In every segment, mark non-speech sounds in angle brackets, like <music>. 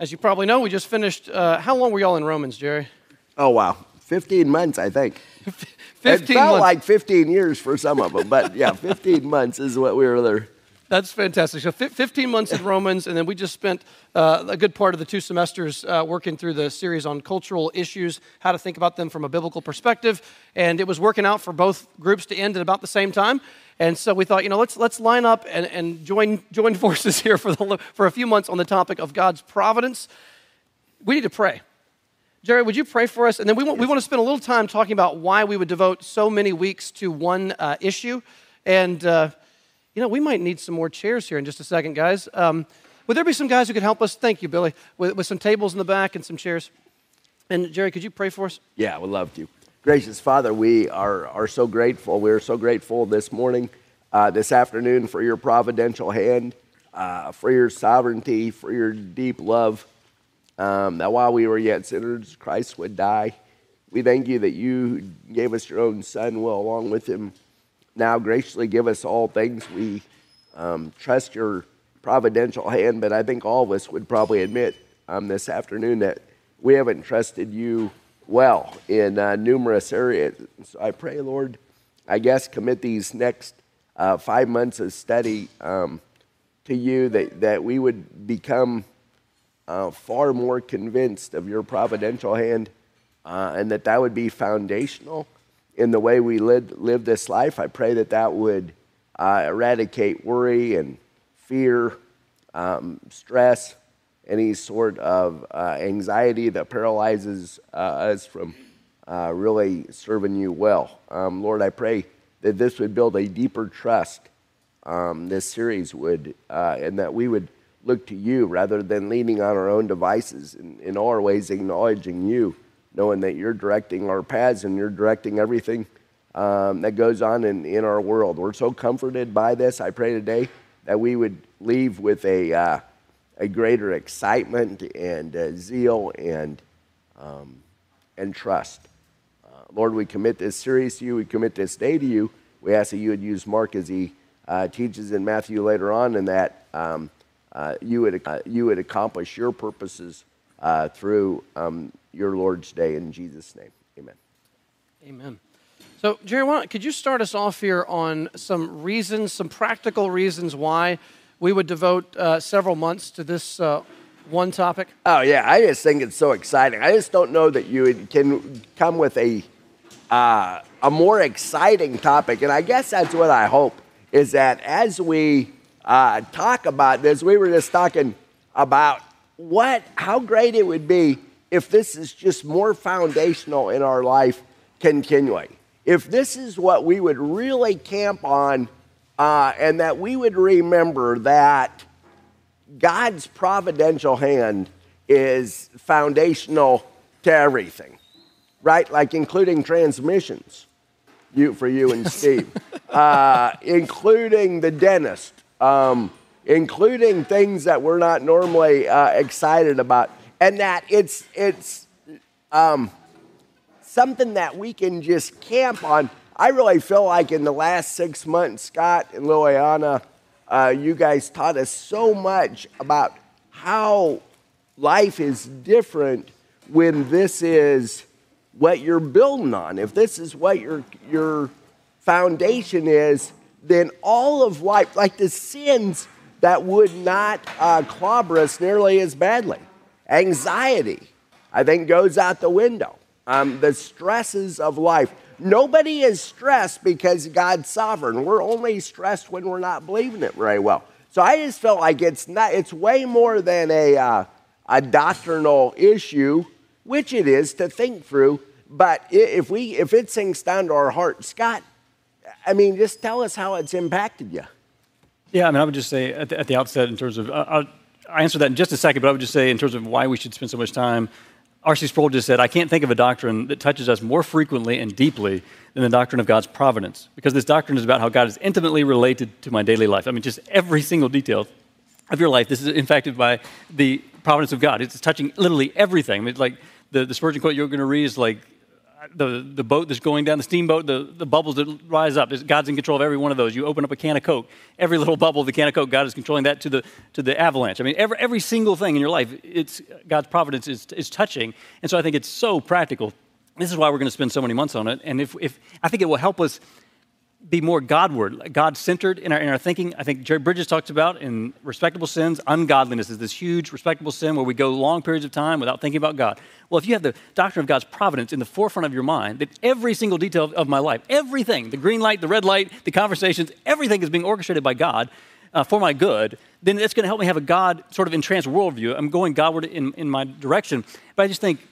As you probably know, we just finished. Uh, how long were y'all in Romans, Jerry? Oh, wow. 15 months, I think. <laughs> 15 it felt months. like 15 years for some of them, but yeah, 15 months is what we were there. That's fantastic. So, 15 months in Romans, and then we just spent uh, a good part of the two semesters uh, working through the series on cultural issues, how to think about them from a biblical perspective. And it was working out for both groups to end at about the same time. And so we thought, you know, let's, let's line up and, and join, join <laughs> forces here for, the, for a few months on the topic of God's providence. We need to pray. Jerry, would you pray for us? And then we want, we want to spend a little time talking about why we would devote so many weeks to one uh, issue. And, uh, you know, we might need some more chairs here in just a second, guys. Um, would there be some guys who could help us? Thank you, Billy, with, with some tables in the back and some chairs. And Jerry, could you pray for us? Yeah, would love to. Gracious Father, we are, are so grateful. We are so grateful this morning, uh, this afternoon, for your providential hand, uh, for your sovereignty, for your deep love. Um, that while we were yet sinners, Christ would die. We thank you that you gave us your own Son, will along with him now graciously give us all things. We um, trust your providential hand, but I think all of us would probably admit um, this afternoon that we haven't trusted you well in uh, numerous areas. So I pray, Lord, I guess commit these next uh, five months of study um, to you that, that we would become uh, far more convinced of your providential hand uh, and that that would be foundational in the way we live, live this life. I pray that that would uh, eradicate worry and fear, um, stress, any sort of uh, anxiety that paralyzes uh, us from uh, really serving you well. Um, Lord, I pray that this would build a deeper trust. Um, this series would, uh, and that we would look to you rather than leaning on our own devices, in, in all our ways acknowledging you knowing that you're directing our paths and you're directing everything um, that goes on in, in our world. We're so comforted by this. I pray today that we would leave with a, uh, a greater excitement and uh, zeal and, um, and trust. Uh, Lord, we commit this series to you. We commit this day to you. We ask that you would use Mark as he uh, teaches in Matthew later on, and that um, uh, you, would, uh, you would accomplish your purposes through um, your Lord's day in Jesus' name. Amen. Amen. So, Jerry, why could you start us off here on some reasons, some practical reasons why we would devote uh, several months to this uh, one topic? Oh, yeah. I just think it's so exciting. I just don't know that you can come with a, uh, a more exciting topic. And I guess that's what I hope is that as we uh, talk about this, we were just talking about what, how great it would be if this is just more foundational in our life continually. If this is what we would really camp on, uh, and that we would remember that God's providential hand is foundational to everything, right? Like including transmissions you, for you and Steve, <laughs> uh, including the dentist, um, including things that we're not normally uh, excited about and that it's it's um, something that we can just camp on. I really feel like in the last six months, Scott and Liliana, uh, you guys taught us so much about how life is different when this is what you're building on. If this is what your your foundation is, then all of life, like the sins that would not uh, clobber us nearly as badly. Anxiety, I think, goes out the window. Um, the stresses of life. Nobody is stressed because God's sovereign. We're only stressed when we're not believing it very well. So I just felt like it's not. It's way more than a uh, a doctrinal issue, which it is to think through. But if we if it sinks down to our heart, Scott, I mean, just tell us how it's impacted you. Yeah, I mean, I would just say at the, at the outset, in terms of, uh, I answer that in just a second, but I would just say, in terms of why we should spend so much time, R.C. Sproul just said, I can't think of a doctrine that touches us more frequently and deeply than the doctrine of God's providence, because this doctrine is about how God is intimately related to my daily life. I mean, just every single detail of your life. This is impacted by the providence of God. It's touching literally everything. I mean, like the, the Spurgeon quote you're going to read is like, the, the boat that's going down, the steamboat, the, the bubbles that rise up. God's in control of every one of those. You open up a can of Coke, every little bubble of the can of Coke, God is controlling that to the, to the avalanche. I mean, every, every single thing in your life, it's, God's providence is, is touching. And so I think it's so practical. This is why we're going to spend so many months on it. And if, if I think it will help us be more Godward, God centered in our, in our thinking. I think Jerry Bridges talks about in respectable sins, ungodliness is this huge respectable sin where we go long periods of time without thinking about God. Well, if you have the doctrine of God's providence in the forefront of your mind, that every single detail of, my life, everything, the green light, the red light, the conversations, everything is being orchestrated by God uh, for my good, then it's going to help me have a God sort of entranced worldview. I'm going Godward in, in my direction. But I just think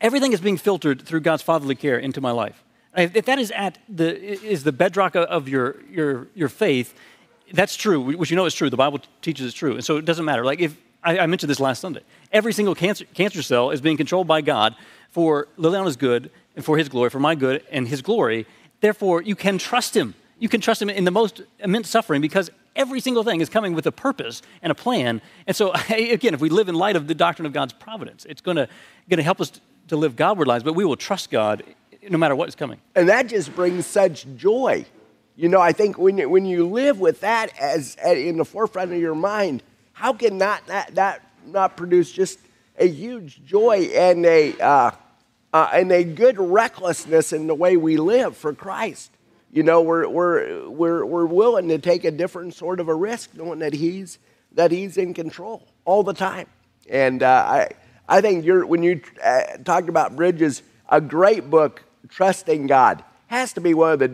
everything is being filtered through God's fatherly care into my life. If that is at the is the bedrock of your your your faith, that's true. Which you know is true. The Bible teaches it's true, and so it doesn't matter. Like if I, I mentioned this last Sunday, every single cancer cancer cell is being controlled by God for Liliana's good and for His glory, for my good and His glory. Therefore, you can trust Him. You can trust Him in the most immense suffering because every single thing is coming with a purpose and a plan. And so, <laughs> again, if we live in light of the doctrine of God's providence, it's going to going to help us to live Godward lives. But we will trust God no matter what is coming. And that just brings such joy. You know, I think when you, when you live with that as, as in the forefront of your mind, how can not that, that not produce just a huge joy and a uh, uh, and a good recklessness in the way we live for Christ? You know, we're we're we're we're willing to take a different sort of a risk, knowing that He's that He's in control all the time. And uh, I I think you're when you uh, talked about bridges, a great book Trusting God has to be one of the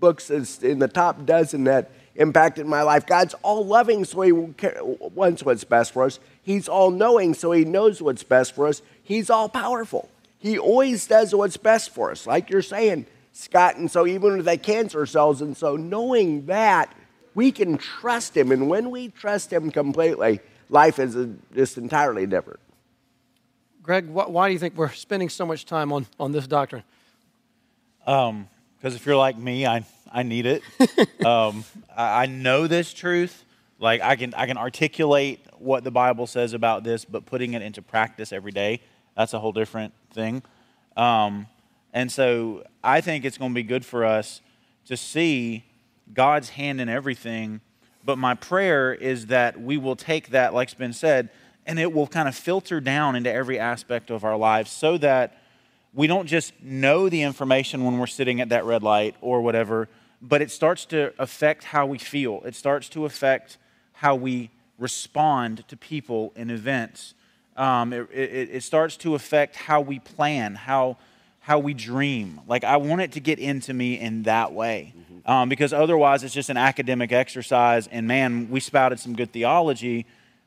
books that's in the top dozen that impacted my life. God's all loving, so He wants what's best for us. He's all knowing, so He knows what's best for us. He's all powerful. He always does what's best for us, like you're saying, Scott. And so, even with the cancer cells, and so knowing that, we can trust Him. And when we trust Him completely, life is just entirely different. Greg, wh- why do you think we're spending so much time on, on this doctrine? Because um, if you're like me, I, I need it. <laughs> um, I, I know this truth. Like I can I can articulate what the Bible says about this, but putting it into practice every day, that's a whole different thing. Um, and so I think it's going to be good for us to see God's hand in everything. But my prayer is that we will take that, like's been said, and it will kind of filter down into every aspect of our lives so that we don't just know the information when we're sitting at that red light or whatever, but it starts to affect how we feel. It starts to affect how we respond to people and events. Um, it, it, it, starts to affect how we plan, how, how we dream. Like, I want it to get into me in that way. Mm-hmm. Um, because otherwise, it's just an academic exercise, and man, we spouted some good theology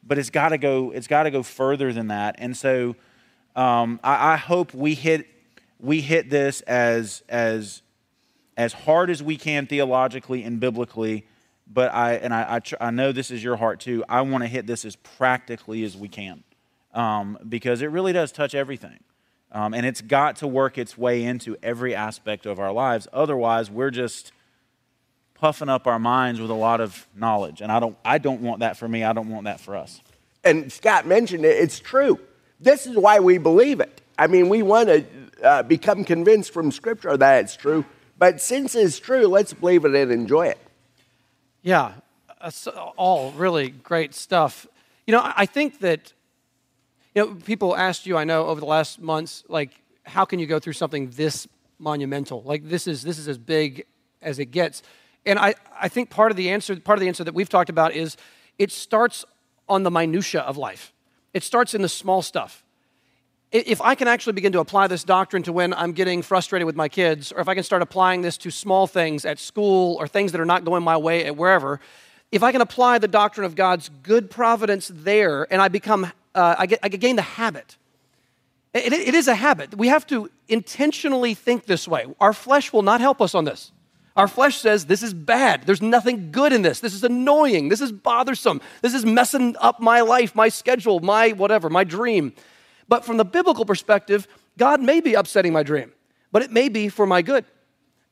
but it's got to go. It's got to go further than that. And so, um, I, I, hope we hit we hit this as as as hard as we can theologically and biblically. But I and I I, tr- I know this is your heart too. I want to hit this as practically as we can, um, because it really does touch everything. Um, and it's got to work its way into every aspect of our lives. Otherwise, we're just puffing up our minds with a lot of knowledge. And I don't, I don't want that for me. I don't want that for us. And Scott mentioned it, it's true. This is why we believe it. I mean, we want to uh, become convinced from Scripture that it's true. But since it's true, let's believe it and enjoy it. Yeah, all really great stuff. You know, I think that, you know, people asked you, I know, over the last months, like, how can you go through something this monumental? Like, this is, this is as big as it gets. And I, I think part of the answer, part of the answer that we've talked about is it starts on the minutia of life. It starts in the small stuff. If I can actually begin to apply this doctrine to when I'm getting frustrated with my kids, or if I can start applying this to small things at school or things that are not going my way at wherever, if I can apply the doctrine of God's good providence there and I become, uh, I, get, I gain the habit. It, it is a habit. We have to intentionally think this way. Our flesh will not help us on this. Our flesh says this is bad. There's nothing good in this. This is annoying. This is bothersome. This is messing up my life, my schedule, my whatever, my dream. But from the biblical perspective, God may be upsetting my dream, but it may be for my good.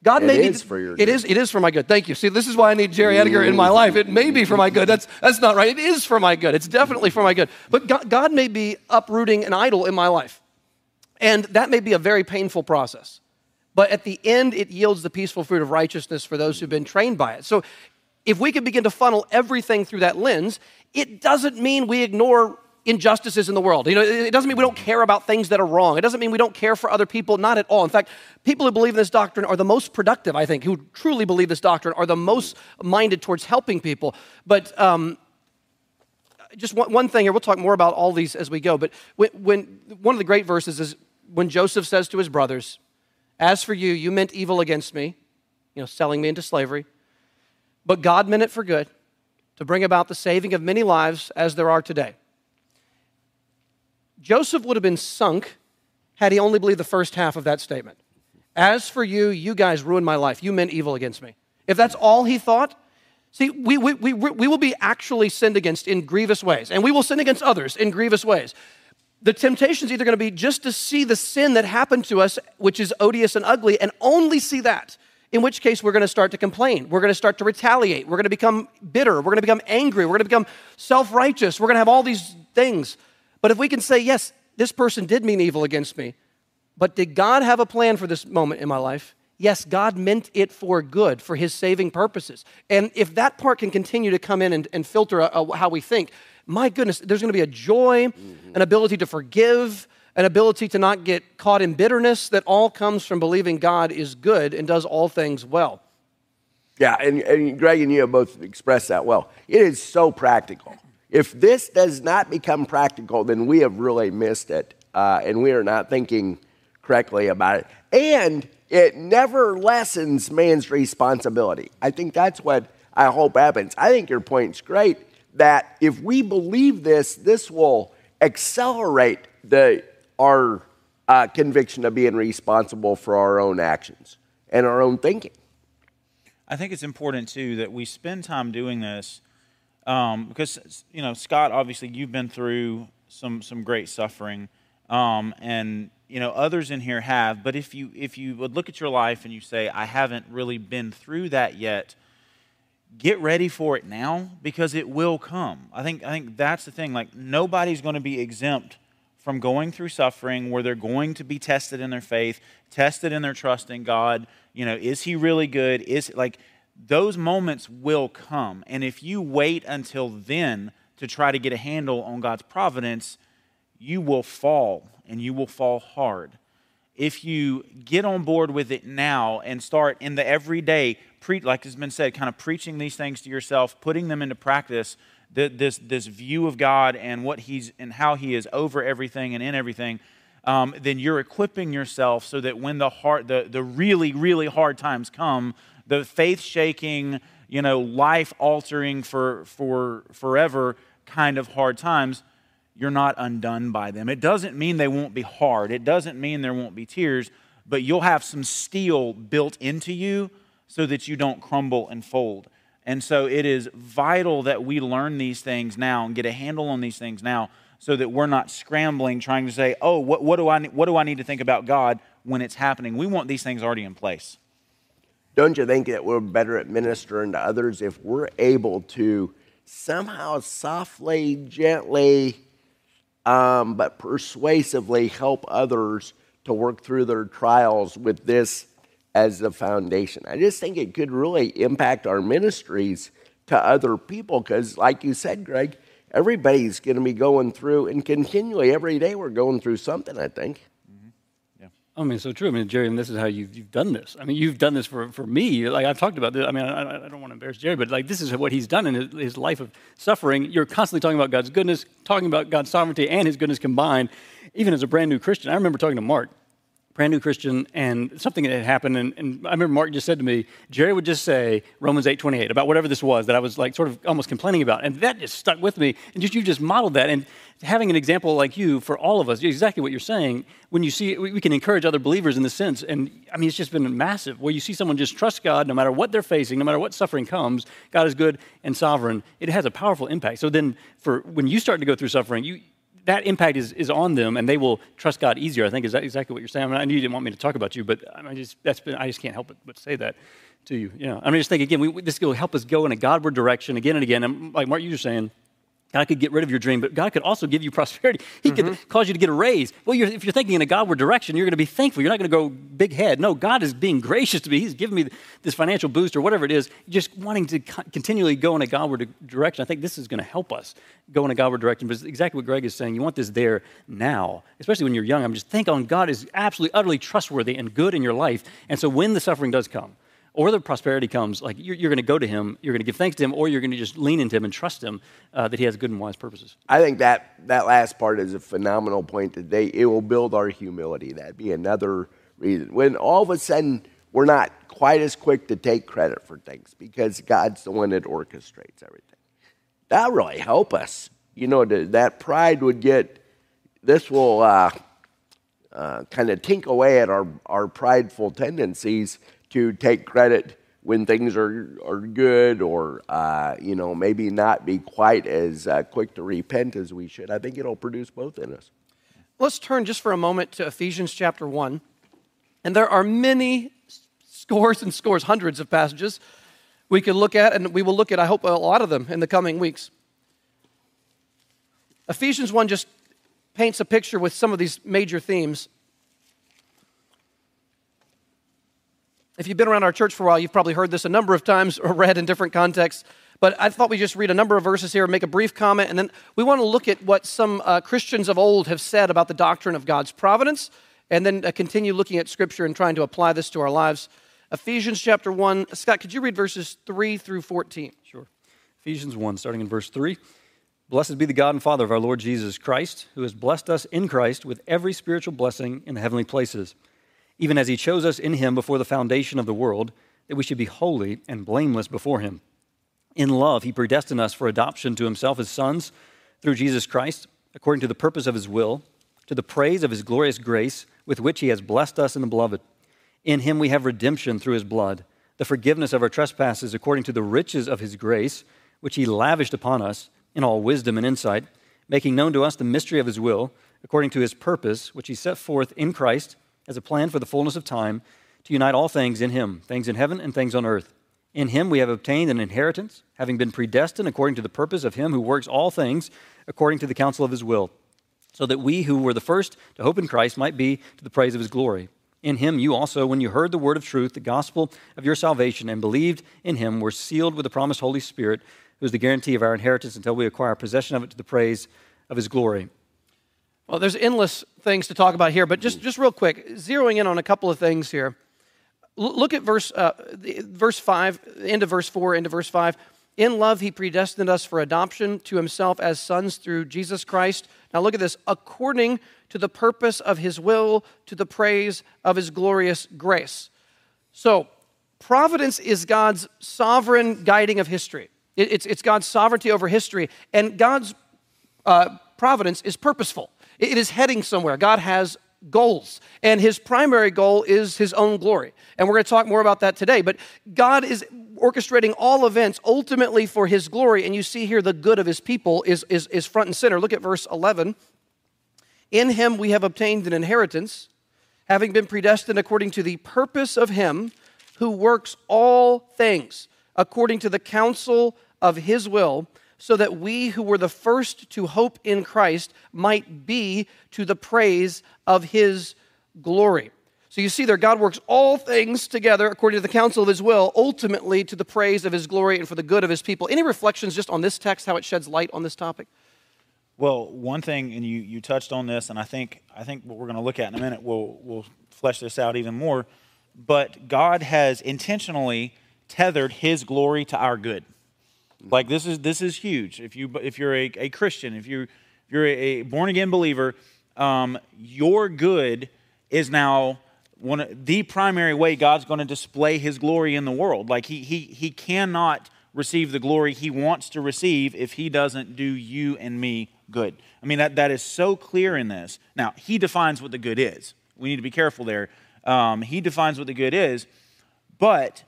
God it may is be for your it good. is it is for my good. Thank you. See, this is why I need Jerry Edgar in my life. It may be for my good. That's that's not right. It is for my good. It's definitely for my good. But God, God may be uprooting an idol in my life. And that may be a very painful process. But at the end, it yields the peaceful fruit of righteousness for those who've been trained by it. So if we could begin to funnel everything through that lens, it doesn't mean we ignore injustices in the world. You know, it doesn't mean we don't care about things that are wrong. It doesn't mean we don't care for other people, not at all. In fact, people who believe in this doctrine are the most productive, I think, who truly believe this doctrine are the most minded towards helping people. But um, just one, one, thing here, we'll talk more about all these as we go. But when, when one of the great verses is when Joseph says to his brothers, As for you, you meant evil against me, you know, selling me into slavery, but God meant it for good to bring about the saving of many lives as there are today. Joseph would have been sunk had he only believed the first half of that statement. As for you, you guys ruined my life. You meant evil against me. If that's all he thought, see, we, we, we, we will be actually sinned against in grievous ways, and we will sin against others in grievous ways. The temptation is either going to be just to see the sin that happened to us, which is odious and ugly, and only see that, in which case we're going to start to complain. We're going to start to retaliate. We're going to become bitter. We're going to become angry. We're going to become self righteous. We're going to have all these things. But if we can say, yes, this person did mean evil against me, but did God have a plan for this moment in my life? Yes, God meant it for good, for his saving purposes. And if that part can continue to come in and, and filter a, a, how we think, my goodness, there's going to be a joy, an ability to forgive, an ability to not get caught in bitterness that all comes from believing God is good and does all things well. Yeah, and, and Greg and you have both expressed that well. It is so practical. If this does not become practical, then we have really missed it, uh, and we are not thinking correctly about it. And it never lessens man's responsibility. I think that's what I hope happens. I think your point's great that if we believe this, this will accelerate the, our uh, conviction of being responsible for our own actions and our own thinking. I think it's important too that we spend time doing this um, because you know Scott, obviously you've been through some some great suffering, um, and you know others in here have. But if you if you would look at your life and you say I haven't really been through that yet, get ready for it now because it will come. I think I think that's the thing. Like nobody's going to be exempt from going through suffering where they're going to be tested in their faith, tested in their trust in God. You know, is He really good? Is like those moments will come. And if you wait until then to try to get a handle on God's providence, you will fall and you will fall hard. If you get on board with it now and start in the everyday, pre- like has been said, kind of preaching these things to yourself, putting them into practice, this, this view of God and what He's and how He is over everything and in everything, um, then you're equipping yourself so that when the hard, the, the really, really hard times come, the faith shaking, you know, life altering for, for forever kind of hard times, you're not undone by them. It doesn't mean they won't be hard, it doesn't mean there won't be tears, but you'll have some steel built into you so that you don't crumble and fold. And so it is vital that we learn these things now and get a handle on these things now so that we're not scrambling trying to say, oh, what, what, do, I, what do I need to think about God when it's happening? We want these things already in place. Don't you think that we're better at ministering to others if we're able to somehow softly, gently, um, but persuasively help others to work through their trials with this as the foundation? I just think it could really impact our ministries to other people because, like you said, Greg, everybody's going to be going through, and continually every day we're going through something, I think. I mean, so true. I mean, Jerry, and this is how you've, you've done this. I mean, you've done this for, for me. Like, I've talked about this. I mean, I, I don't want to embarrass Jerry, but like, this is what he's done in his, his, life of suffering. You're constantly talking about God's goodness, talking about God's sovereignty and his goodness combined, even as a brand new Christian. I remember talking to Mark brand new Christian, and something had happened. And, and, I remember Mark just said to me, Jerry would just say Romans 8 28 about whatever this was that I was like sort of almost complaining about. And that just stuck with me. And just you just modeled that. And having an example like you for all of us, exactly what you're saying, when you see we can encourage other believers in the sense. And I mean, it's just been massive where you see someone just trust God no matter what they're facing, no matter what suffering comes, God is good and sovereign. It has a powerful impact. So then, for when you start to go through suffering, you that impact is, is on them and they will trust God easier. I think is that exactly what you're saying. I, mean, I knew you didn't want me to talk about you, but I, just, that's been, I just can't help but, but say that to you. You know, I mean, just think again, we, this will help us go in a Godward direction again and again. And like Mark, you were saying, God could get rid of your dream, but God could also give you prosperity. He mm-hmm. could cause you to get a raise. Well, you're, if you're thinking in a Godward direction, you're going to be thankful. You're not going to go big head. No, God is being gracious to me. He's giving me this financial boost or whatever it is. Just wanting to continually go in a Godward direction. I think this is going to help us go in a Godward direction. But it's exactly what Greg is saying. You want this there now, especially when you're young. I'm just think on God is absolutely, utterly trustworthy and good in your life. And so when the suffering does come, or the prosperity comes, like you're, you're going to go to him, you're going to give thanks to him, or you're going to just lean into him and trust him uh, that he has good and wise purposes. I think that that last part is a phenomenal point today. It will build our humility. That'd be another reason. When all of a sudden we're not quite as quick to take credit for things because God's the one that orchestrates everything. That really help us. You know, that pride would get. This will uh, uh, kind of tink away at our, our prideful tendencies to take credit when things are, are good or, uh, you know, maybe not be quite as uh, quick to repent as we should. I think it'll produce both in us. Let's turn just for a moment to Ephesians chapter 1. And there are many scores and scores, hundreds of passages we could look at, and we will look at, I hope, a lot of them in the coming weeks. Ephesians 1 just paints a picture with some of these major themes. If you've been around our church for a while, you've probably heard this a number of times or read in different contexts. But I thought we'd just read a number of verses here, make a brief comment, and then we want to look at what some uh, Christians of old have said about the doctrine of God's providence, and then uh, continue looking at Scripture and trying to apply this to our lives. Ephesians chapter 1. Scott, could you read verses 3 through 14? Sure. Ephesians 1, starting in verse 3. Blessed be the God and Father of our Lord Jesus Christ, who has blessed us in Christ with every spiritual blessing in the heavenly places even as he chose us in him before the foundation of the world, that we should be holy and blameless before him. In love, he predestined us for adoption to himself as sons through Jesus Christ, according to the purpose of his will, to the praise of his glorious grace, with which he has blessed us in the beloved. In him we have redemption through his blood, the forgiveness of our trespasses, according to the riches of his grace, which he lavished upon us in all wisdom and insight, making known to us the mystery of his will, according to his purpose, which he set forth in Christ as a plan for the fullness of time to unite all things in Him, things in heaven and things on earth. In Him we have obtained an inheritance, having been predestined according to the purpose of Him who works all things according to the counsel of His will, so that we who were the first to hope in Christ might be to the praise of His glory. In Him you also, when you heard the word of truth, the gospel of your salvation, and believed in Him, were sealed with the promised Holy Spirit, who is the guarantee of our inheritance until we acquire possession of it to the praise of His glory. Well, there's endless things to talk about here, but just, just real quick, zeroing in on a couple of things here. L- look at verse, uh, verse 5, end of verse 4, into verse 5. In love, he predestined us for adoption to himself as sons through Jesus Christ. Now, look at this according to the purpose of his will, to the praise of his glorious grace. So, providence is God's sovereign guiding of history, it, it's, it's God's sovereignty over history, and God's uh, providence is purposeful. It is heading somewhere. God has goals, and his primary goal is his own glory. And we're going to talk more about that today. But God is orchestrating all events ultimately for his glory, and you see here the good of his people is, is, is front and center. Look at verse 11. In him we have obtained an inheritance, having been predestined according to the purpose of him who works all things according to the counsel of his will so that we who were the first to hope in Christ might be to the praise of his glory. So you see there, God works all things together according to the counsel of his will, ultimately to the praise of his glory and for the good of his people. Any reflections just on this text, how it sheds light on this topic? Well, one thing, and you, you touched on this, and I think I think what we're going to look at in a minute will will flesh this out even more. But God has intentionally tethered His glory to our good. Like this is this is huge. If you if you're a, a Christian, if you if you're a born again believer, um, your good is now one the primary way God's going to display His glory in the world. Like he he he cannot receive the glory He wants to receive if He doesn't do you and me good. I mean that that is so clear in this. Now He defines what the good is. We need to be careful there. Um, he defines what the good is, but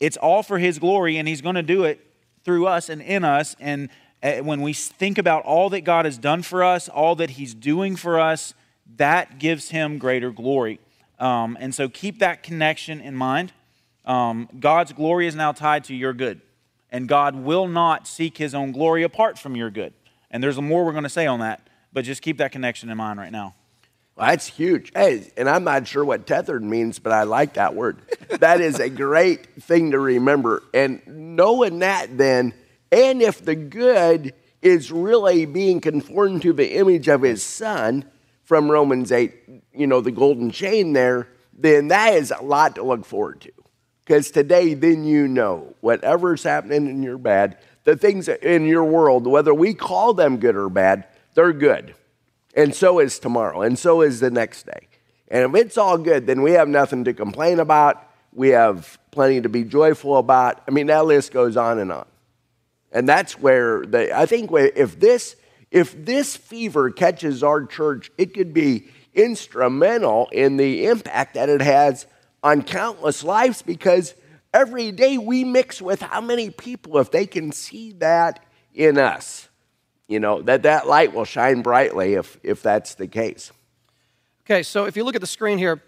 it's all for His glory, and He's going to do it through us and in us. And uh, when we think about all that God has done for us, all that He's doing for us, that gives Him greater glory. Um, and so keep that connection in mind. Um, God's glory is now tied to your good, and God will not seek His own glory apart from your good. And there's more we're going to say on that, but just keep that connection in mind right now. That's huge. Hey, and I'm not sure what tethered means, but I like that word. that is a great thing to remember. And knowing that, then, and if the good is really being conformed to the image of his son from Romans 8, you know, the golden chain there, then that is a lot to look forward to. Because today, then you know whatever's happening in your bad, the things in your world, whether we call them good or bad, they're good. And so is tomorrow, and so is the next day. And if it's all good, then we have nothing to complain about. We have plenty to be joyful about. I mean, that list goes on and on. And that's where I think if this, if this fever catches our church, it could be instrumental in the impact that it has on countless lives because every day we mix with how many people, if they can see that in us, you know, that that light will shine brightly if, if that's the case. Okay, so if you look at the screen here,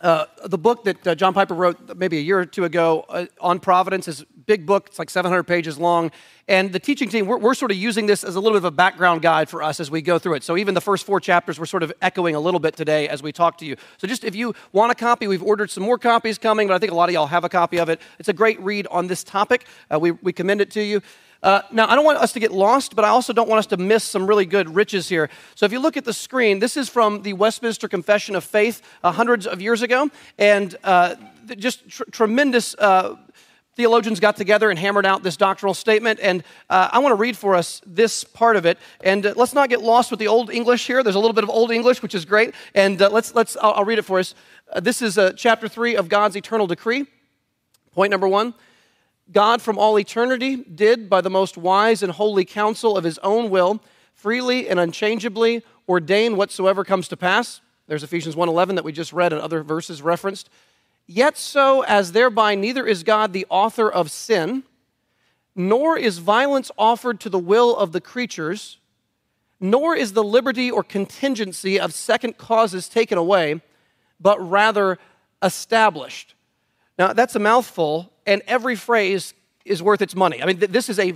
uh, the book that uh, John Piper wrote maybe a year or two ago uh, on Providence is big book. It's like 700 pages long. And the teaching team, we're, we're, sort of using this as a little bit of a background guide for us as we go through it. So even the first four chapters, we're sort of echoing a little bit today as we talk to you. So just if you want a copy, we've ordered some more copies coming, but I think a lot of y'all have a copy of it. It's a great read on this topic. Uh, we, we commend it to you. Uh, now, I don't want us to get lost, but I also don't want us to miss some really good riches here. So, if you look at the screen, this is from the Westminster Confession of Faith uh, hundreds of years ago, and uh, just tr- tremendous uh, theologians got together and hammered out this doctrinal statement. And uh, I want to read for us this part of it. And uh, let's not get lost with the old English here. There's a little bit of old English, which is great. And uh, let's, let's, I'll, I'll, read it for us. this is chapter three of God's eternal decree. Point number one God from all eternity did, by the most wise and holy counsel of his own will, freely and unchangeably ordain whatsoever comes to pass. There's Ephesians 1:11 that we just read and other verses referenced. Yet so as thereby neither is God the author of sin, nor is violence offered to the will of the creatures, nor is the liberty or contingency of second causes taken away, but rather established. Now, that's a mouthful, and every phrase is worth its money. I mean, th- this is a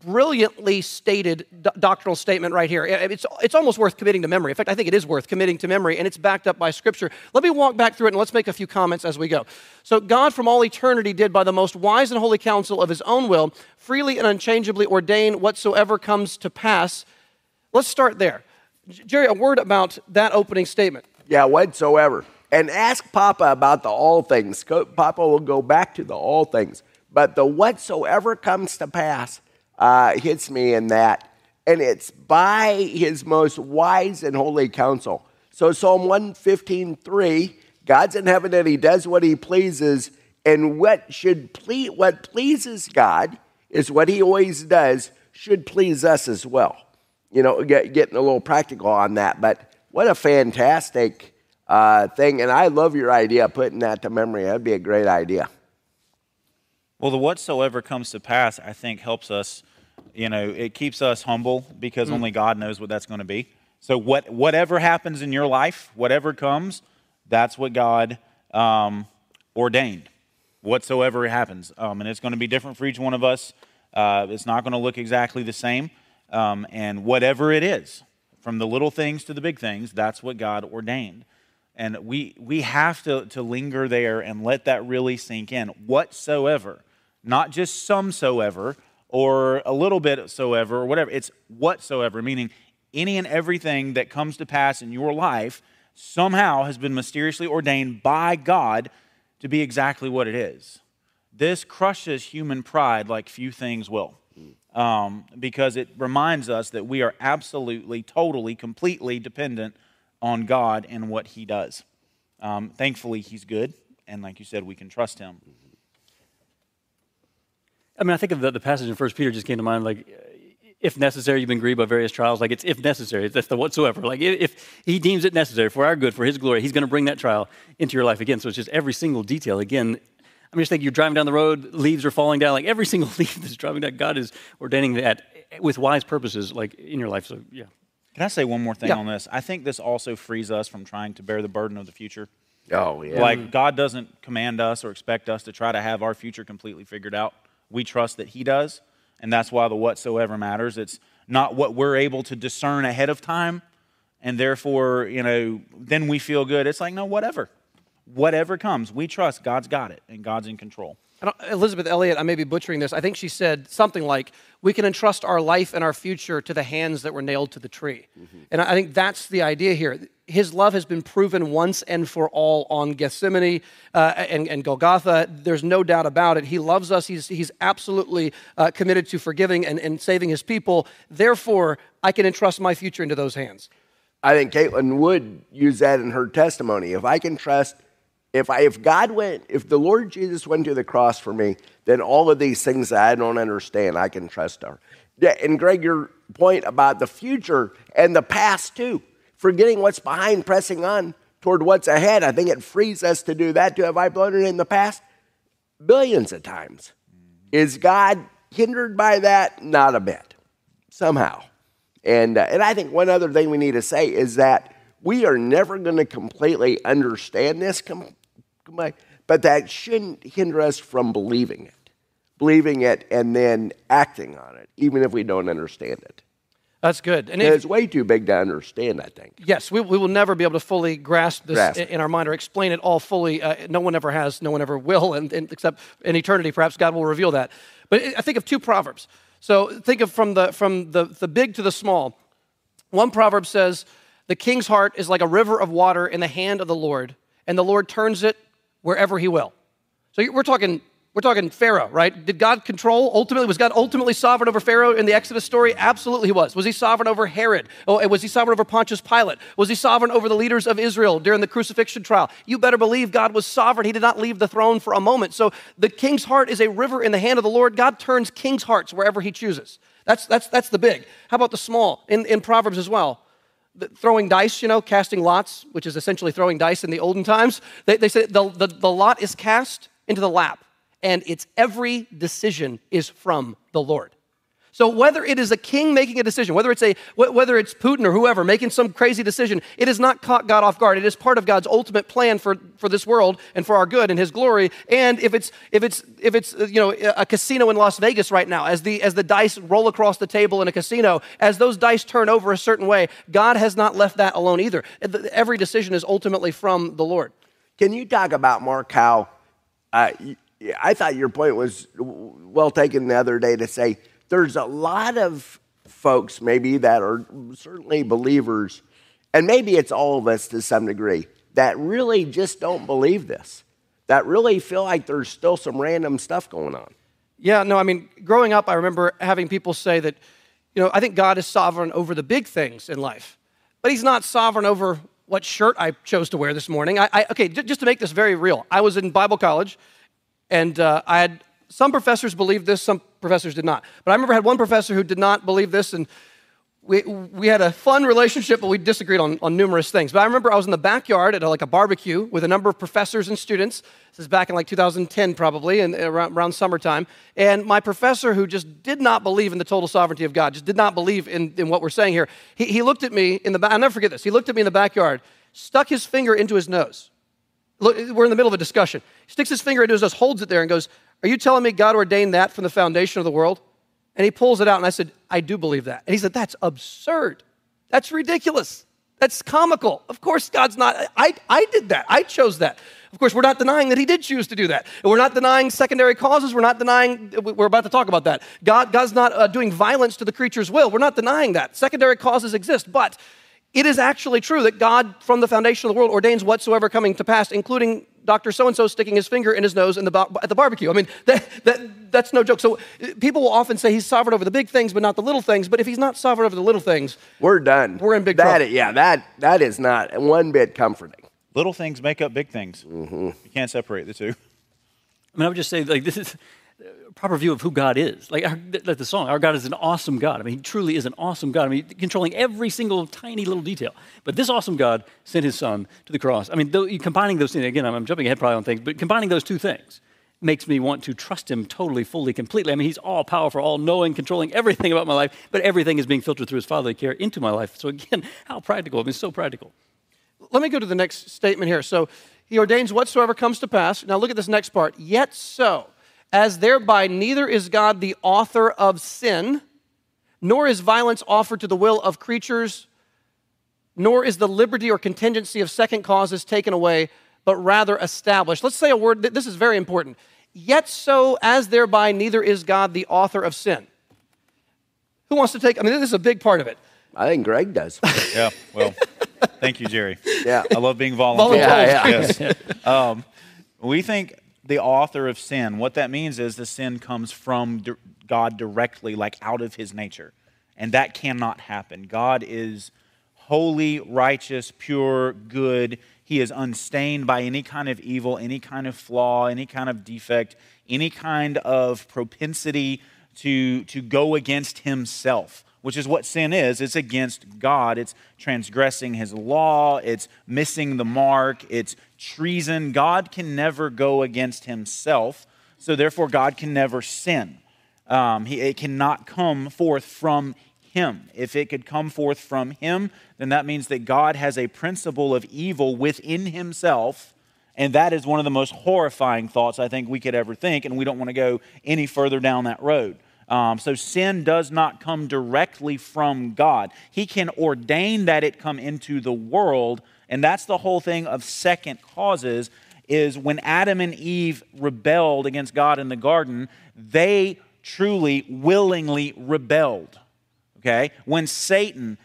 brilliantly stated do- doctrinal statement right here. It's, it's almost worth committing to memory. In fact, I think it is worth committing to memory, and it's backed up by Scripture. Let me walk back through it and let's make a few comments as we go. So, God from all eternity did by the most wise and holy counsel of his own will freely and unchangeably ordain whatsoever comes to pass. Let's start there. Jerry, a word about that opening statement. Yeah, whatsoever and ask Papa about the all things. Papa will go back to the all things. But the whatsoever comes to pass uh, hits me in that. And it's by his most wise and holy counsel. So Psalm 115, 3, God's in heaven and he does what he pleases. And what should ple- what pleases God is what he always does should please us as well. You know, get, getting a little practical on that. But what a fantastic uh, thing. And I love your idea of putting that to memory. That'd be a great idea. Well, the whatsoever comes to pass, I think, helps us. You know, it keeps us humble because mm. only God knows what that's going to be. So, what whatever happens in your life, whatever comes, that's what God um, ordained. Whatsoever happens, um, and it's going to be different for each one of us. Uh, it's not going to look exactly the same. Um, and whatever it is, from the little things to the big things, that's what God ordained. And we, we have to, to linger there and let that really sink in. Whatsoever, not just some soever or a little bit soever or whatever. It's whatsoever, meaning any and everything that comes to pass in your life somehow has been mysteriously ordained by God to be exactly what it is. This crushes human pride like few things will. Um, because it reminds us that we are absolutely, totally, completely dependent on God and what He does. Um, thankfully, He's good, and like you said, we can trust Him. I mean, I think of the, the passage in First Peter just came to mind. Like, if necessary, you've been grieved by various trials. Like, it's if necessary. That's the whatsoever. Like, if He deems it necessary for our good, for His glory, He's going to bring that trial into your life again. So it's just every single detail. Again, I'm just thinking you're driving down the road, leaves are falling down. Like every <laughs> single leaf that's driving down, God is ordaining that with wise purposes, like in your life. So yeah. Can I say one more thing yeah. on this? I think this also frees us from trying to bear the burden of the future. Oh, yeah. Like, mm. God doesn't command us or expect us to try to have our future completely figured out. We trust that He does, and that's why the whatsoever matters. It's not what we're able to discern ahead of time. And therefore, you know, then we feel good. It's like, no, whatever. Whatever comes, we trust God's got it and God's in control. Elisabeth Elliot, I may be butchering this. I think she said something like, "We can entrust our life and our future to the hands that were nailed to the tree," mm-hmm. and I think that's the idea here. His love has been proven once and for all on Gethsemane uh, and, and, Golgotha. There's no doubt about it. He loves us. He's, he's absolutely uh, committed to forgiving and, and saving his people. Therefore, I can entrust my future into those hands. I think Caitlin would use that in her testimony. If I can trust if I, if God went, if the Lord Jesus went to the cross for me, then all of these things that I don't understand, I can trust her. Yeah, and Greg, your point about the future and the past too, forgetting what's behind, pressing on toward what's ahead. I think it frees us to do that too. Have I blown it in the past? Billions of times. Is God hindered by that? Not a bit, somehow. And, uh, and I think one other thing we need to say is that we are never going to completely understand this com- but that shouldn't hinder us from believing it, believing it and then acting on it, even if we don't understand it. That's good. And, it's way too big to understand, I think. Yes, we, we will never be able to fully grasp this grasp. in our mind or explain it all fully. Uh, no one ever has, no one ever will, and, and, except in eternity, perhaps God will reveal that. But I think of two proverbs. So think of from the, from the, the big to the small. One proverb says, The king's heart is like a river of water in the hand of the Lord, and the Lord turns it wherever he will. So we're talking we're talking Pharaoh, right? Did God control ultimately? Was God ultimately sovereign over Pharaoh in the Exodus story? Absolutely, he was. Was he sovereign over Herod? Oh, was he sovereign over Pontius Pilate? Was he sovereign over the leaders of Israel during the crucifixion trial? You better believe God was sovereign. He did not leave the throne for a moment. So the king's heart is a river in the hand of the Lord. God turns king's hearts wherever he chooses. That's, that's, that's the big. How about the small? In, in Proverbs as well throwing dice, you know, casting lots, which is essentially throwing dice in the olden times. They, they say the, the, the lot is cast into the lap, and its every decision is from the Lord. So whether it is a king making a decision, whether it's a whether it's Putin or whoever making some crazy decision, it has not caught God off guard. It is part of God's ultimate plan for, for this world and for our good and His glory. And if it's if it's if it's you know a casino in Las Vegas right now, as the as the dice roll across the table in a casino, as those dice turn over a certain way, God has not left that alone either. Every decision is ultimately from the Lord. Can you talk about Mark how? Uh, I thought your point was well taken the other day to say there's a lot of folks, maybe that are certainly believers, and maybe it's all of us to some degree, that really just don't believe this, that really feel like there's still some random stuff going on. Yeah, no, I mean, growing up, I remember having people say that, you know, I think God is sovereign over the big things in life, but He's not sovereign over what shirt I chose to wear this morning. I, I okay, j- just to make this very real, I was in Bible college, and uh, I had some professors believed this, some professors did not. But I remember I had one professor who did not believe this, and we, we had a fun relationship, but we disagreed on, on numerous things. But I remember I was in the backyard at a, like a barbecue with a number of professors and students. This is back in like 2010, probably, and uh, around, around summertime. And my professor, who just did not believe in the total sovereignty of God, just did not believe in, in what we're saying here, he, he looked at me in the back. I'll never forget this. He looked at me in the backyard, stuck his finger into his nose. Look, we're in the middle of a discussion. He sticks his finger into his nose, holds it there, and goes, Are you telling me God ordained that from the foundation of the world? And he pulls it out, and I said, I do believe that. And he said, That's absurd. That's ridiculous. That's comical. Of course, God's not. I, I did that. I chose that. Of course, we're not denying that He did choose to do that. And we're not denying secondary causes. We're not denying, we're about to talk about that. God, God's not uh, doing violence to the creature's will. We're not denying that. Secondary causes exist. But it is actually true that God, from the foundation of the world, ordains whatsoever coming to pass, including Dr. So and so sticking his finger in his nose in the, at the barbecue. I mean, that, that, that's no joke. So people will often say he's sovereign over the big things, but not the little things. But if he's not sovereign over the little things, we're done. We're in big that, trouble. Yeah, that, that is not one bit comforting. Little things make up big things. Mm-hmm. You can't separate the two. I mean, I would just say, like, this is proper view of who God is. Like, our, like the song, our God is an awesome God. I mean, he truly is an awesome God. I mean, controlling every single tiny little detail. But this awesome God sent his son to the cross. I mean, though, combining those things, again, I'm, jumping ahead probably on things, but combining those two things makes me want to trust him totally, fully, completely. I mean, he's all powerful, all knowing, controlling everything about my life, but everything is being filtered through his fatherly care into my life. So, again, <laughs> how practical. I mean, so practical. Let me go to the next statement here. So, he ordains whatsoever comes to pass. Now, look at this next part. Yet so as thereby neither is God the author of sin, nor is violence offered to the will of creatures, nor is the liberty or contingency of second causes taken away, but rather established. Let's say a word, this is very important. Yet so as thereby neither is God the author of sin. Who wants to take, I mean, this is a big part of it. I think Greg does. <laughs> Yeah, well, thank you, Jerry. Yeah. I love being volunteer. Yeah, yeah. Yes. Um, we think the author of sin, what that means is the sin comes from God directly, like out of his nature. And that cannot happen. God is holy, righteous, pure, good. He is unstained by any kind of evil, any kind of flaw, any kind of defect, any kind of propensity to, to go against himself which is what sin is. It's against God. It's transgressing his law. It's missing the mark. It's treason. God can never go against himself. So therefore, God can never sin. Um, he, it cannot come forth from him. If it could come forth from him, then that means that God has a principle of evil within himself. And that is one of the most horrifying thoughts I think we could ever think. And we don't want to go any further down that road. Um, so sin does not come directly from God. He can ordain that it come into the world, and that's the whole thing of second causes. Is when Adam and Eve rebelled against God in the garden, they truly, willingly rebelled. Okay, when Satan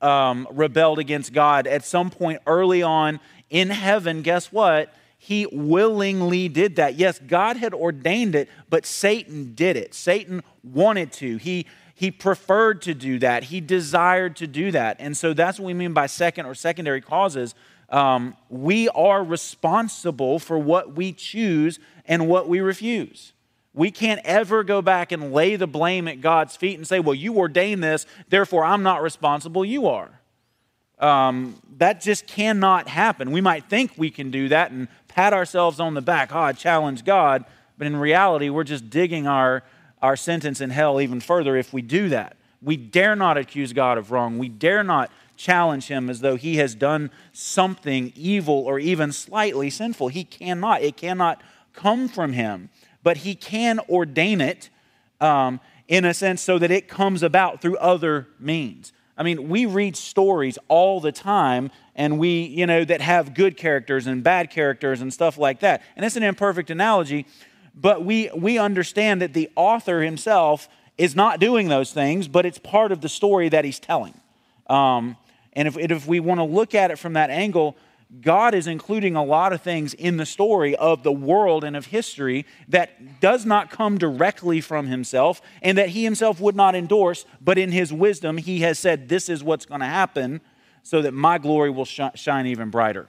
um, rebelled against God at some point early on in heaven, guess what? He willingly did that. Yes, God had ordained it, but Satan did it. Satan wanted to. He he preferred to do that. He desired to do that. And so that's what we mean by second or secondary causes. Um, we are responsible for what we choose and what we refuse. We can't ever go back and lay the blame at God's feet and say, Well, you ordained this, therefore I'm not responsible, you are. Um, that just cannot happen. We might think we can do that and pat ourselves on the back, oh, I challenge God, but in reality, we're just digging our, our sentence in hell even further if we do that. We dare not accuse God of wrong. We dare not challenge him as though he has done something evil or even slightly sinful. He cannot. It cannot come from him, but he can ordain it um, in a sense so that it comes about through other means. I mean, we read stories all the time and we, you know, that have good characters and bad characters and stuff like that. And it's an imperfect analogy, but we, we understand that the author himself is not doing those things, but it's part of the story that he's telling. Um, and if, if we want to look at it from that angle, God is including a lot of things in the story of the world and of history that does not come directly from himself and that he himself would not endorse, but in his wisdom, he has said, This is what's going to happen so that my glory will sh- shine even brighter.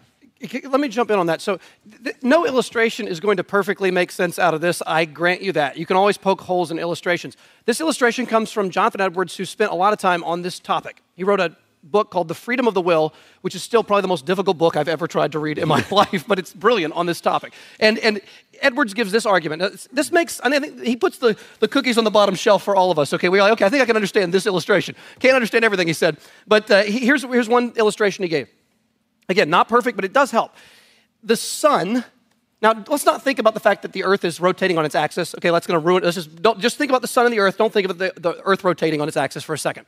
Let me jump in on that. So, th- no illustration is going to perfectly make sense out of this. I grant you that. You can always poke holes in illustrations. This illustration comes from Jonathan Edwards, who spent a lot of time on this topic. He wrote a book called The Freedom of the Will, which is still probably the most difficult book I've ever tried to read in my <laughs> life, but it's brilliant on this topic. And, and Edwards gives this argument. This makes, I think he puts the, the cookies on the bottom shelf for all of us. Okay, we're like, okay, I think I can understand this illustration. Can't understand everything he said, but uh, here's, here's one illustration he gave. Again, not perfect, but it does help. The sun, now let's not think about the fact that the earth is rotating on its axis. Okay, that's to ruin, let's just, just think about the sun and the earth. Don't think of the, the earth rotating on its axis for a second.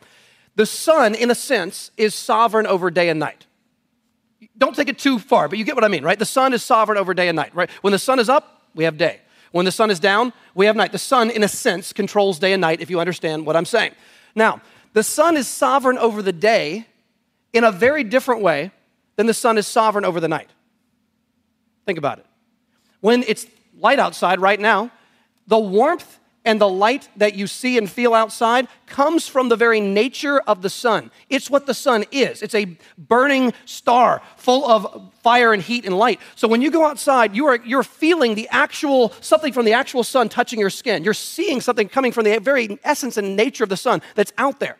The sun, in a sense, is sovereign over day and night. Don't take it too far, but you get what I mean, right? The sun is sovereign over day and night, right? When the sun is up, we have day. When the sun is down, we have night. The sun, in a sense, controls day and night, if you understand what I'm saying. Now, the sun is sovereign over the day in a very different way than the sun is sovereign over the night. Think about it. When it's light outside right now, the warmth and the light that you see and feel outside comes from the very nature of the sun. It's what the sun is. It's a burning star full of fire and heat and light. So when you go outside, you are you're feeling the actual something from the actual sun touching your skin. You're seeing something coming from the very essence and nature of the sun that's out there.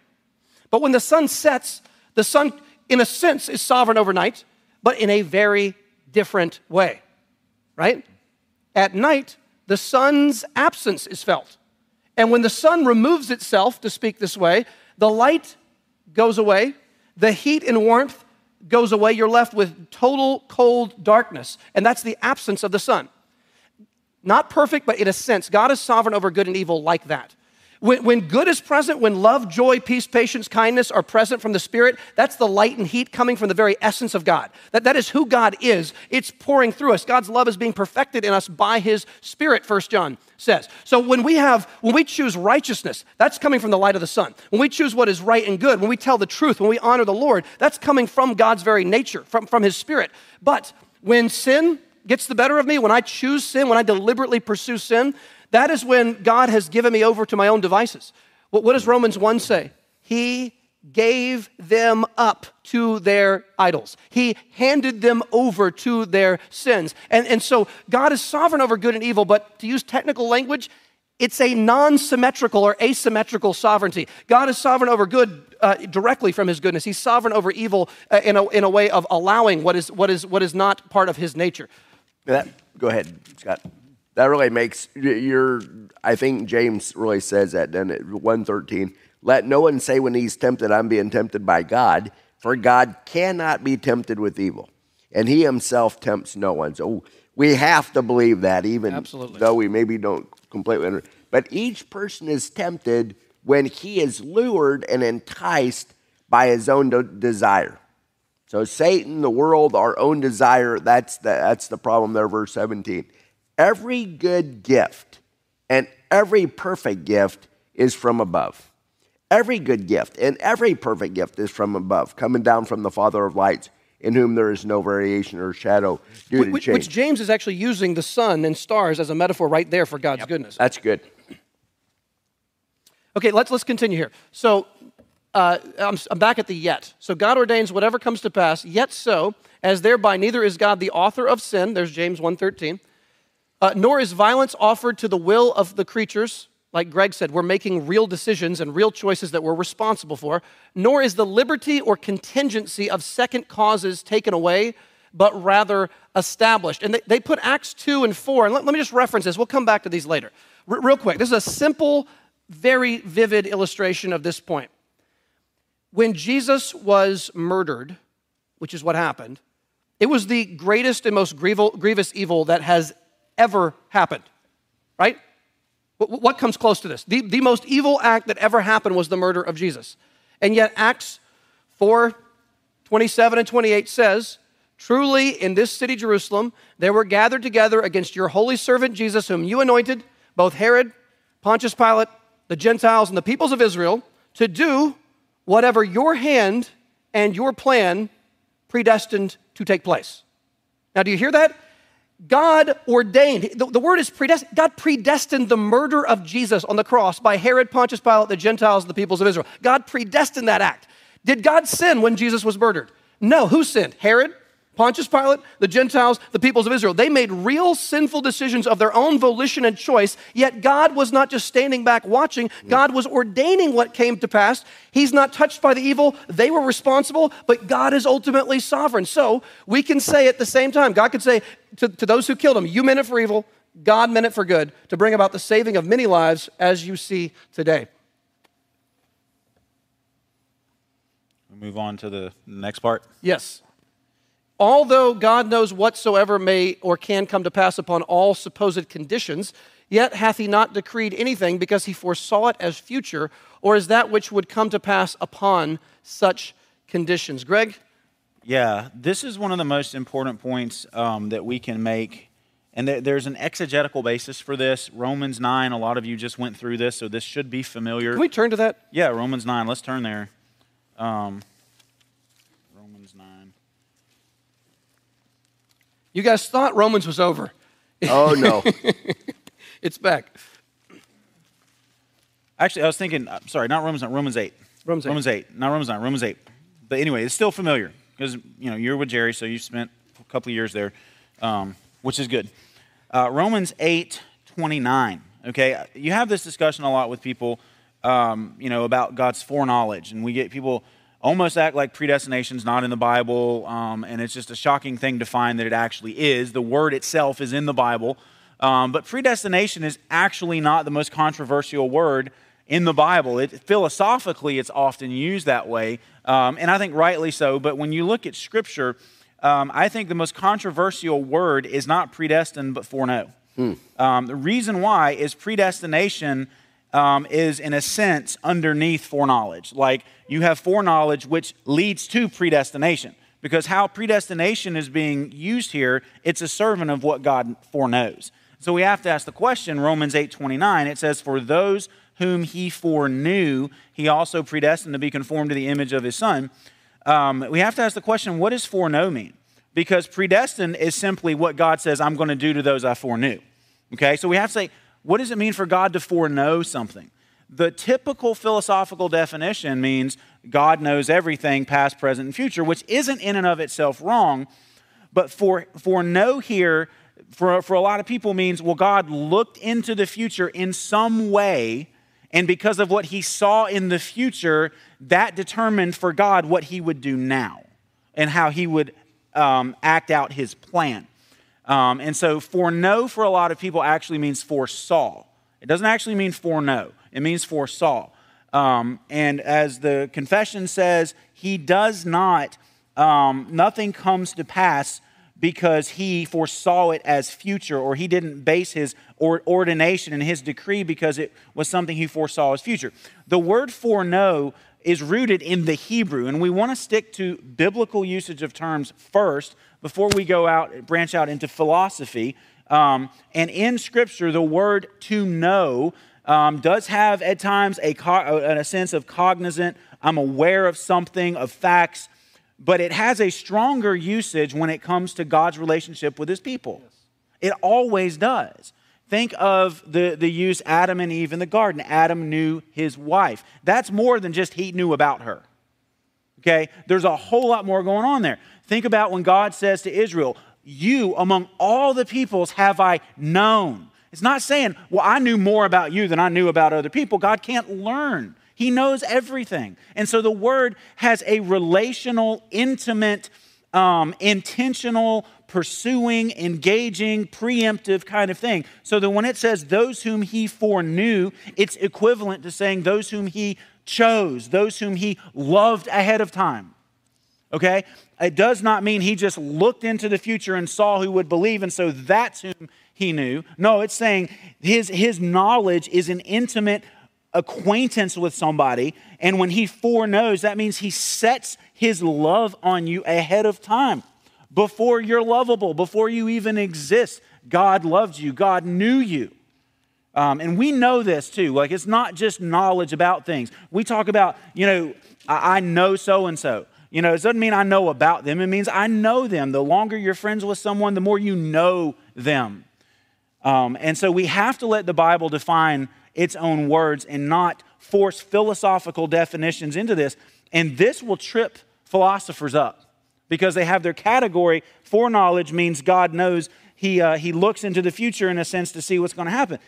But when the sun sets, the sun in a sense is sovereign overnight, but in a very different way. Right? At night, the sun's absence is felt. And when the sun removes itself, to speak this way, the light goes away, the heat and warmth goes away. You're left with total cold darkness. And that's the absence of the sun. Not perfect, but in a sense, God is sovereign over good and evil like that. When, when good is present, when love, joy, peace, patience, kindness are present from the Spirit, that's the light and heat coming from the very essence of God. That, that is who God is. It's pouring through us. God's love is being perfected in us by His Spirit, First John says. So when we have, when we choose righteousness, that's coming from the light of the sun. When we choose what is right and good, when we tell the truth, when we honor the Lord, that's coming from God's very nature, from, from His Spirit. But when sin gets the better of me, when I choose sin, when I deliberately pursue sin, that is when God has given me over to my own devices. What, does Romans 1 say? He gave them up to their idols. He handed them over to their sins. And, and so God is sovereign over good and evil, but to use technical language, it's a non symmetrical or asymmetrical sovereignty. God is sovereign over good uh, directly from his goodness. He's sovereign over evil uh, in, a, in a way of allowing what is, what, is, what is not part of his nature. That, go ahead, Scott. That really makes your. I think James really says that. Then at one thirteen, let no one say when he's tempted, "I'm being tempted by God," for God cannot be tempted with evil, and He Himself tempts no one. So we have to believe that, even Absolutely. though we maybe don't completely. Under, but each person is tempted when he is lured and enticed by his own de- desire. So Satan, the world, our own desire, that's the, that's the problem there, verse 17. Every good gift and every perfect gift is from above. Every good gift and every perfect gift is from above, coming down from the Father of lights, in whom there is no variation or shadow due to Which, change. which James is actually using the sun and stars as a metaphor right there for God's goodness. That's good. Okay, let's, let's continue here. So uh, I'm, I'm back at the yet. So God ordains whatever comes to pass, yet so, as thereby neither is God the author of sin, there's James 1.13, uh, nor is violence offered to the will of the creatures. Like Greg said, we're making real decisions and real choices that we're responsible for. Nor is the liberty or contingency of second causes taken away, but rather established. And they, they put Acts 2 and 4, and let, let me just reference this. We'll come back to these later. R- real quick, this is a simple, very vivid illustration of this point. When Jesus was murdered, which is what happened, it was the greatest and most grievous evil that has ever happened, right? What comes close to this? The, the most evil act that ever happened was the murder of Jesus. And yet, Acts 4 27 and 28 says, Truly, in this city, Jerusalem, there were gathered together against your holy servant Jesus, whom you anointed, both Herod, Pontius Pilate, the Gentiles, and the peoples of Israel, to do whatever your hand and your plan predestined to take place. Now, do you hear that? God ordained, the, the, word is predestined. God predestined the murder of Jesus on the cross by Herod, Pontius Pilate, the Gentiles, the peoples of Israel. God predestined that act. Did God sin when Jesus was murdered? No. Who sinned? Herod, Pontius Pilate, the Gentiles, the peoples of Israel. They made real sinful decisions of their own volition and choice, yet God was not just standing back watching, mm. God was ordaining what came to pass. He's not touched by the evil, they were responsible, but God is ultimately sovereign. So we can say at the same time, God could say to, to those who killed him, You meant it for evil, God meant it for good, to bring about the saving of many lives as you see today. We move on to the next part. Yes. Although God knows whatsoever may or can come to pass upon all supposed conditions, yet hath he not decreed anything because he foresaw it as future, or as that which would come to pass upon such conditions. Greg? Yeah, this is one of the most important points um, that we can make. And th- there's an exegetical basis for this. Romans 9, a lot of you just went through this, so this should be familiar. Can we turn to that? Yeah, Romans 9. Let's turn there. Um, Romans 9. You guys thought Romans was over. Oh, no. <laughs> it's back. Actually, I was thinking, uh, sorry, not Romans 9, Romans 8. Romans 8. Romans 8. Not Romans 9, Romans 8. But anyway, it's still familiar because, you know, you're with Jerry, so you spent a couple of years there, um, which is good. Uh, Romans 8, 29. Okay, you have this discussion a lot with people, um, you know, about God's foreknowledge, and we get people almost act like predestination is not in the Bible, um, and it's just a shocking thing to find that it actually is. The word itself is in the Bible, um, but predestination is actually not the most controversial word in the Bible. It, philosophically, it's often used that way, um, and I think rightly so. But when you look at Scripture, um, I think the most controversial word is not predestined, but foreknow. Um, the reason why is predestination um, is, in a sense, underneath foreknowledge. Like you have foreknowledge, which leads to predestination. Because how predestination is being used here, it's a servant of what God foreknows. So we have to ask the question, Romans 8 29, it says, For those whom he foreknew, he also predestined to be conformed to the image of his son. Um, we have to ask the question, what does foreknow mean? Because predestined is simply what God says, I'm going to do to those I foreknew. Okay, so we have to say, what does it mean for God to foreknow something? The typical philosophical definition means God knows everything, past, present, and future, which isn't in and of itself wrong. But for, for know here, for, for a lot of people, means, well, God looked into the future in some way, and because of what he saw in the future, that determined for God what he would do now and how he would um, act out his plan. Um, and so foreknow for a lot of people actually means for foresaw. It doesn't actually mean foreknow, it means foresaw. Um, and as the confession says, he does not, um, nothing comes to pass because he foresaw it as future, or he didn't base his ordination and his decree because it was something he foresaw as future. The word foreknow is rooted in the Hebrew, and we want to stick to biblical usage of terms first before we go out, branch out into philosophy. Um, and in Scripture, the word to know um, does have at times a, co- a sense of cognizant, I'm aware of something, of facts, but it has a stronger usage when it comes to God's relationship with his people. Yes. It always does. Think of the, the use Adam and Eve in the garden. Adam knew his wife. That's more than just he knew about her. Okay? There's a whole lot more going on there. Think about when God says to Israel, You among all the peoples have I known. It's not saying, Well, I knew more about you than I knew about other people. God can't learn, He knows everything. And so the word has a relational, intimate, um, intentional, pursuing, engaging, preemptive kind of thing. So that when it says those whom he foreknew, it's equivalent to saying those whom he chose, those whom he loved ahead of time. Okay? It does not mean he just looked into the future and saw who would believe, and so that's whom he knew. No, it's saying his, his knowledge is an intimate acquaintance with somebody, and when he foreknows, that means he sets his love on you ahead of time. Before you're lovable, before you even exist, God loved you, God knew you. Um, and we know this too. Like, it's not just knowledge about things. We talk about, you know, I, I know so and so. You know, it doesn't mean I know about them, it means I know them. The longer you're friends with someone, the more you know them. Um, and so we have to let the Bible define its own words and not force philosophical definitions into this. And this will trip philosophers up because they have their category foreknowledge means God knows he, uh, he looks into the future in a sense to see what's going to happen.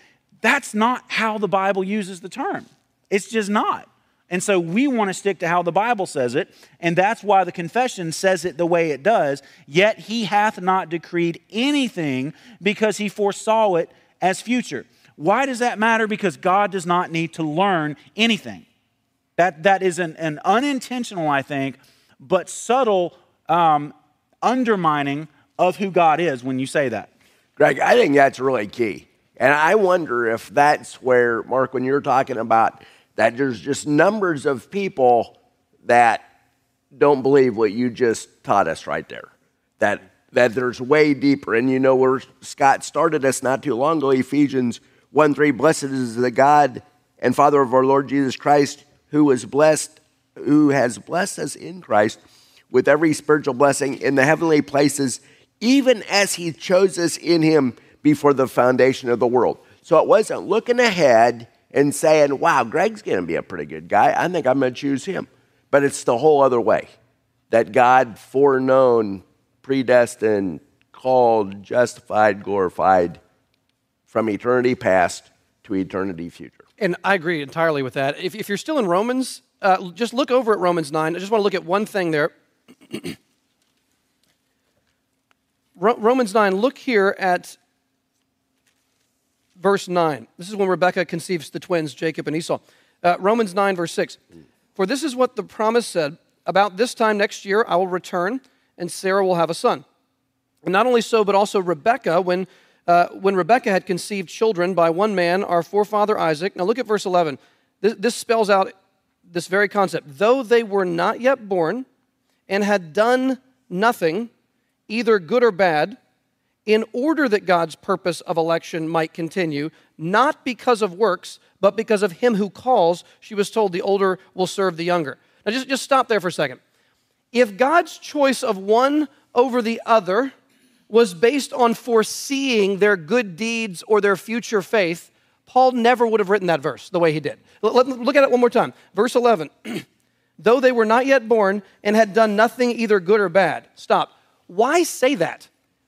That's not how the Bible uses the term. It's just not. And so we want to stick to how the Bible says it, and that's why the confession says it the way it does. Yet he hath not decreed anything because he foresaw it as future. Why does that matter? Because God does not need to learn anything. That, that is an, an unintentional, I think, but subtle um, undermining of who God is when you say that. Greg, I think that's really key. And I wonder if that's where, Mark, when you're talking about that there's just numbers of people that don't believe what you just taught us right there. That that there's way deeper. And you know where Scott started us not too long ago, Ephesians 1 3, blessed is the God and Father of our Lord Jesus Christ, who was blessed, who has blessed us in Christ with every spiritual blessing in the heavenly places, even as he chose us in him before the foundation of the world. So it wasn't looking ahead and saying, wow, Greg's going to be a pretty good guy. I think I'm going to choose him. But it's the whole other way that God foreknown, predestined, called, justified, glorified from eternity past to eternity future. And I agree entirely with that. If, if you're still in Romans, uh, just look over at Romans 9. I just want to look at one thing there. <clears throat> Romans 9, look here at verse 9. This is when Rebekah conceives the twins, Jacob and Esau. Uh, Romans 9, verse 6. For this is what the promise said About this time next year I will return, and Sarah will have a son. And not only so, but also Rebekah, when uh, when Rebekah had conceived children by one man, our forefather Isaac. Now look at verse 11. This, this spells out this very concept. Though they were not yet born and had done nothing, either good or bad, in order that God's purpose of election might continue, not because of works, but because of him who calls, she was told the older will serve the younger. Now just, just stop there for a second. If God's choice of one over the other was based on foreseeing their good deeds or their future faith, Paul never would have written that verse the way he did. Look at it one more time. Verse 11. <clears throat> Though they were not yet born and had done nothing either good or bad. Stop. Why say that?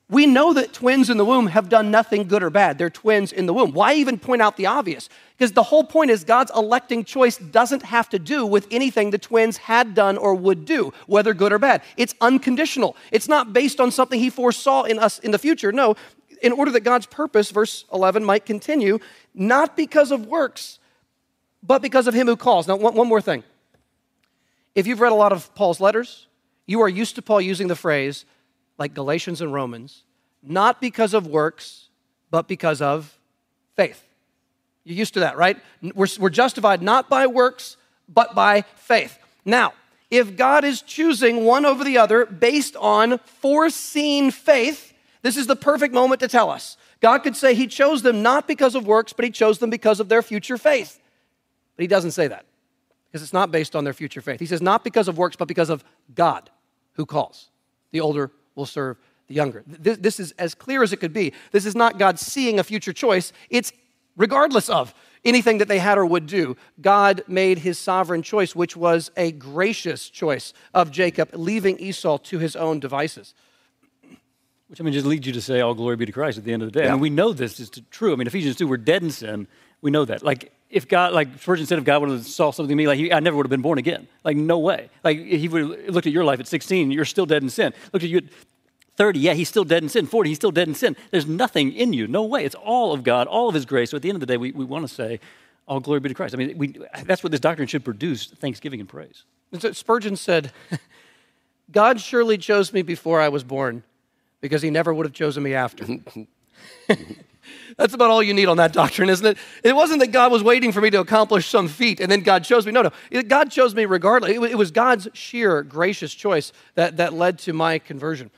We know that twins in the womb have done nothing good or bad. They're twins in the womb. Why even point out the obvious? Because the whole point is God's electing choice doesn't have to do with anything the twins had done or would do, whether good or bad. It's unconditional. It's not based on something he foresaw in us in the future. No, in order that God's purpose, verse 11, might continue, not because of works, but because of him who calls. Now, one, more thing. If you've read a lot of Paul's letters, you are used to Paul using the phrase, like Galatians and Romans, not because of works, but because of faith. You're used to that, right? We're, we're justified not by works, but by faith. Now, if God is choosing one over the other based on foreseen faith, this is the perfect moment to tell us. God could say He chose them not because of works, but He chose them because of their future faith. But He doesn't say that because it's not based on their future faith. He says, not because of works, but because of God who calls. The older will serve the younger. This, this, is as clear as it could be. This is not God seeing a future choice, it's regardless of anything that they had or would do. God made his sovereign choice, which was a gracious choice of Jacob, leaving Esau to his own devices. Which I mean, just leads you to say, "All glory be to Christ." At the end of the day, yeah. I mean, we know this is true. I mean, Ephesians two, we're dead in sin. We know that. Like, if God, like Spurgeon said, if God would have saw something in me, like he, I never would have been born again. Like, no way. Like, he would have looked at your life at 16, you're still dead in sin. Looked at you at 30, yeah, he's still dead in sin. 40, he's still dead in sin. There's nothing in you. No way. It's all of God, all of his grace. So at the end of the day, we, we want to say, all glory be to Christ. I mean, we, that's what this doctrine should produce thanksgiving and praise. And so Spurgeon said, <laughs> God surely chose me before I was born because he never would have chosen me after. <laughs> That's about all you need on that doctrine, isn't it? It wasn't that God was waiting for me to accomplish some feat and then God chose me. No, no. God chose me regardless. It was God's sheer gracious choice that, that led to my conversion.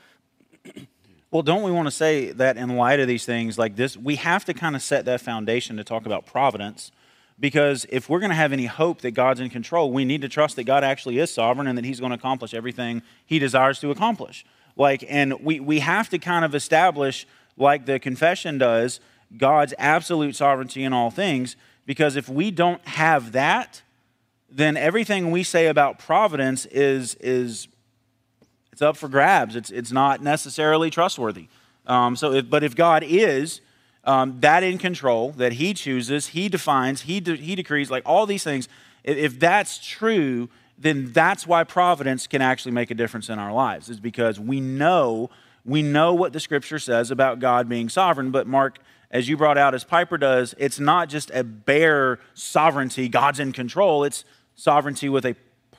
<clears throat> Well, don't we want to say that in light of these things like this, we have to kind of set that foundation to talk about providence because if we're going to have any hope that God's in control, we need to trust that God actually is sovereign and that He's going to accomplish everything He desires to accomplish. Like, and we, we have to kind of establish, like the confession does, God's absolute sovereignty in all things, because if we don't have that, then everything we say about providence is, is it's up for grabs. It's, it's not necessarily trustworthy. Um, so, if, but if God is um, that in control, that He chooses, He defines, He, de- he decrees, like all these things, if, if that's true, then that's why providence can actually make a difference in our lives, is because we know we know what the scripture says about God being sovereign. But Mark, as you brought out, as Piper does, it's not just a bare sovereignty, God's in control, it's sovereignty with a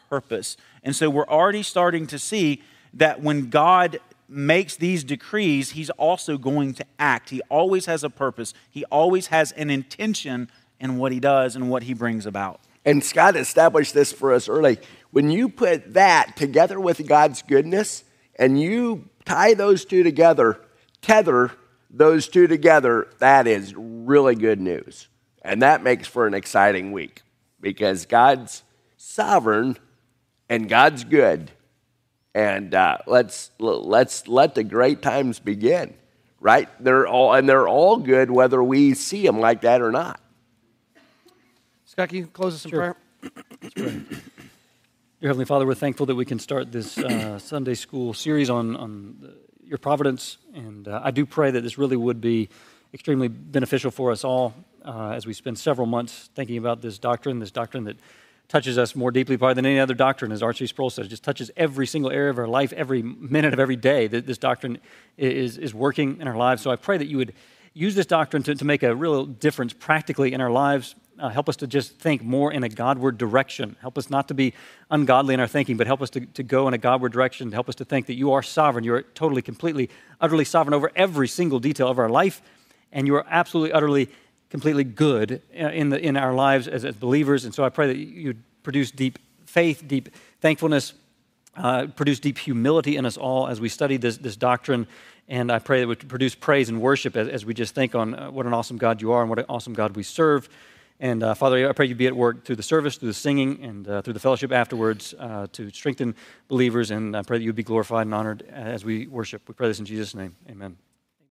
purpose. And so we're already starting to see that when God makes these decrees, he's also going to act. He always has a purpose, he always has an intention in what he does and what he brings about. And Scott established this for us early. When you put that together with God's goodness and you tie those two together, tether those two together, that is really good news. And that makes for an exciting week because God's sovereign and God's good. And uh, let's, let's let the great times begin, right? They're all, and they're all good whether we see them like that or not. Scott, can you close us in sure. prayer? Dear Heavenly Father, we're thankful that we can start this uh, Sunday school series on, on the, your providence. And uh, I do pray that this really would be extremely beneficial for us all uh, as we spend several months thinking about this doctrine, this doctrine that touches us more deeply probably than any other doctrine, as R.C. Sproul says. Just touches every single area of our life, every minute of every day that this doctrine is, is working in our lives. So I pray that you would use this doctrine to, to make a real difference practically in our lives uh, help us to just think more in a Godward direction. Help us not to be ungodly in our thinking, but help us to, to go in a Godward direction. Help us to think that you are sovereign. You are totally, completely, utterly sovereign over every single detail of our life. and you are absolutely, utterly, completely good uh, in, the, in our lives as, as believers. And so I pray that you produce deep faith, deep thankfulness, uh, produce deep humility in us all as we study this, this doctrine. And I pray that it would produce praise and worship as, as we just think on uh, what an awesome God you are and what an awesome God we serve. And uh, Father, I pray you be at work through the service, through the singing, and uh, through the fellowship afterwards uh, to strengthen believers. And I pray that you be glorified and honored as we worship. We pray this in Jesus' name. Amen.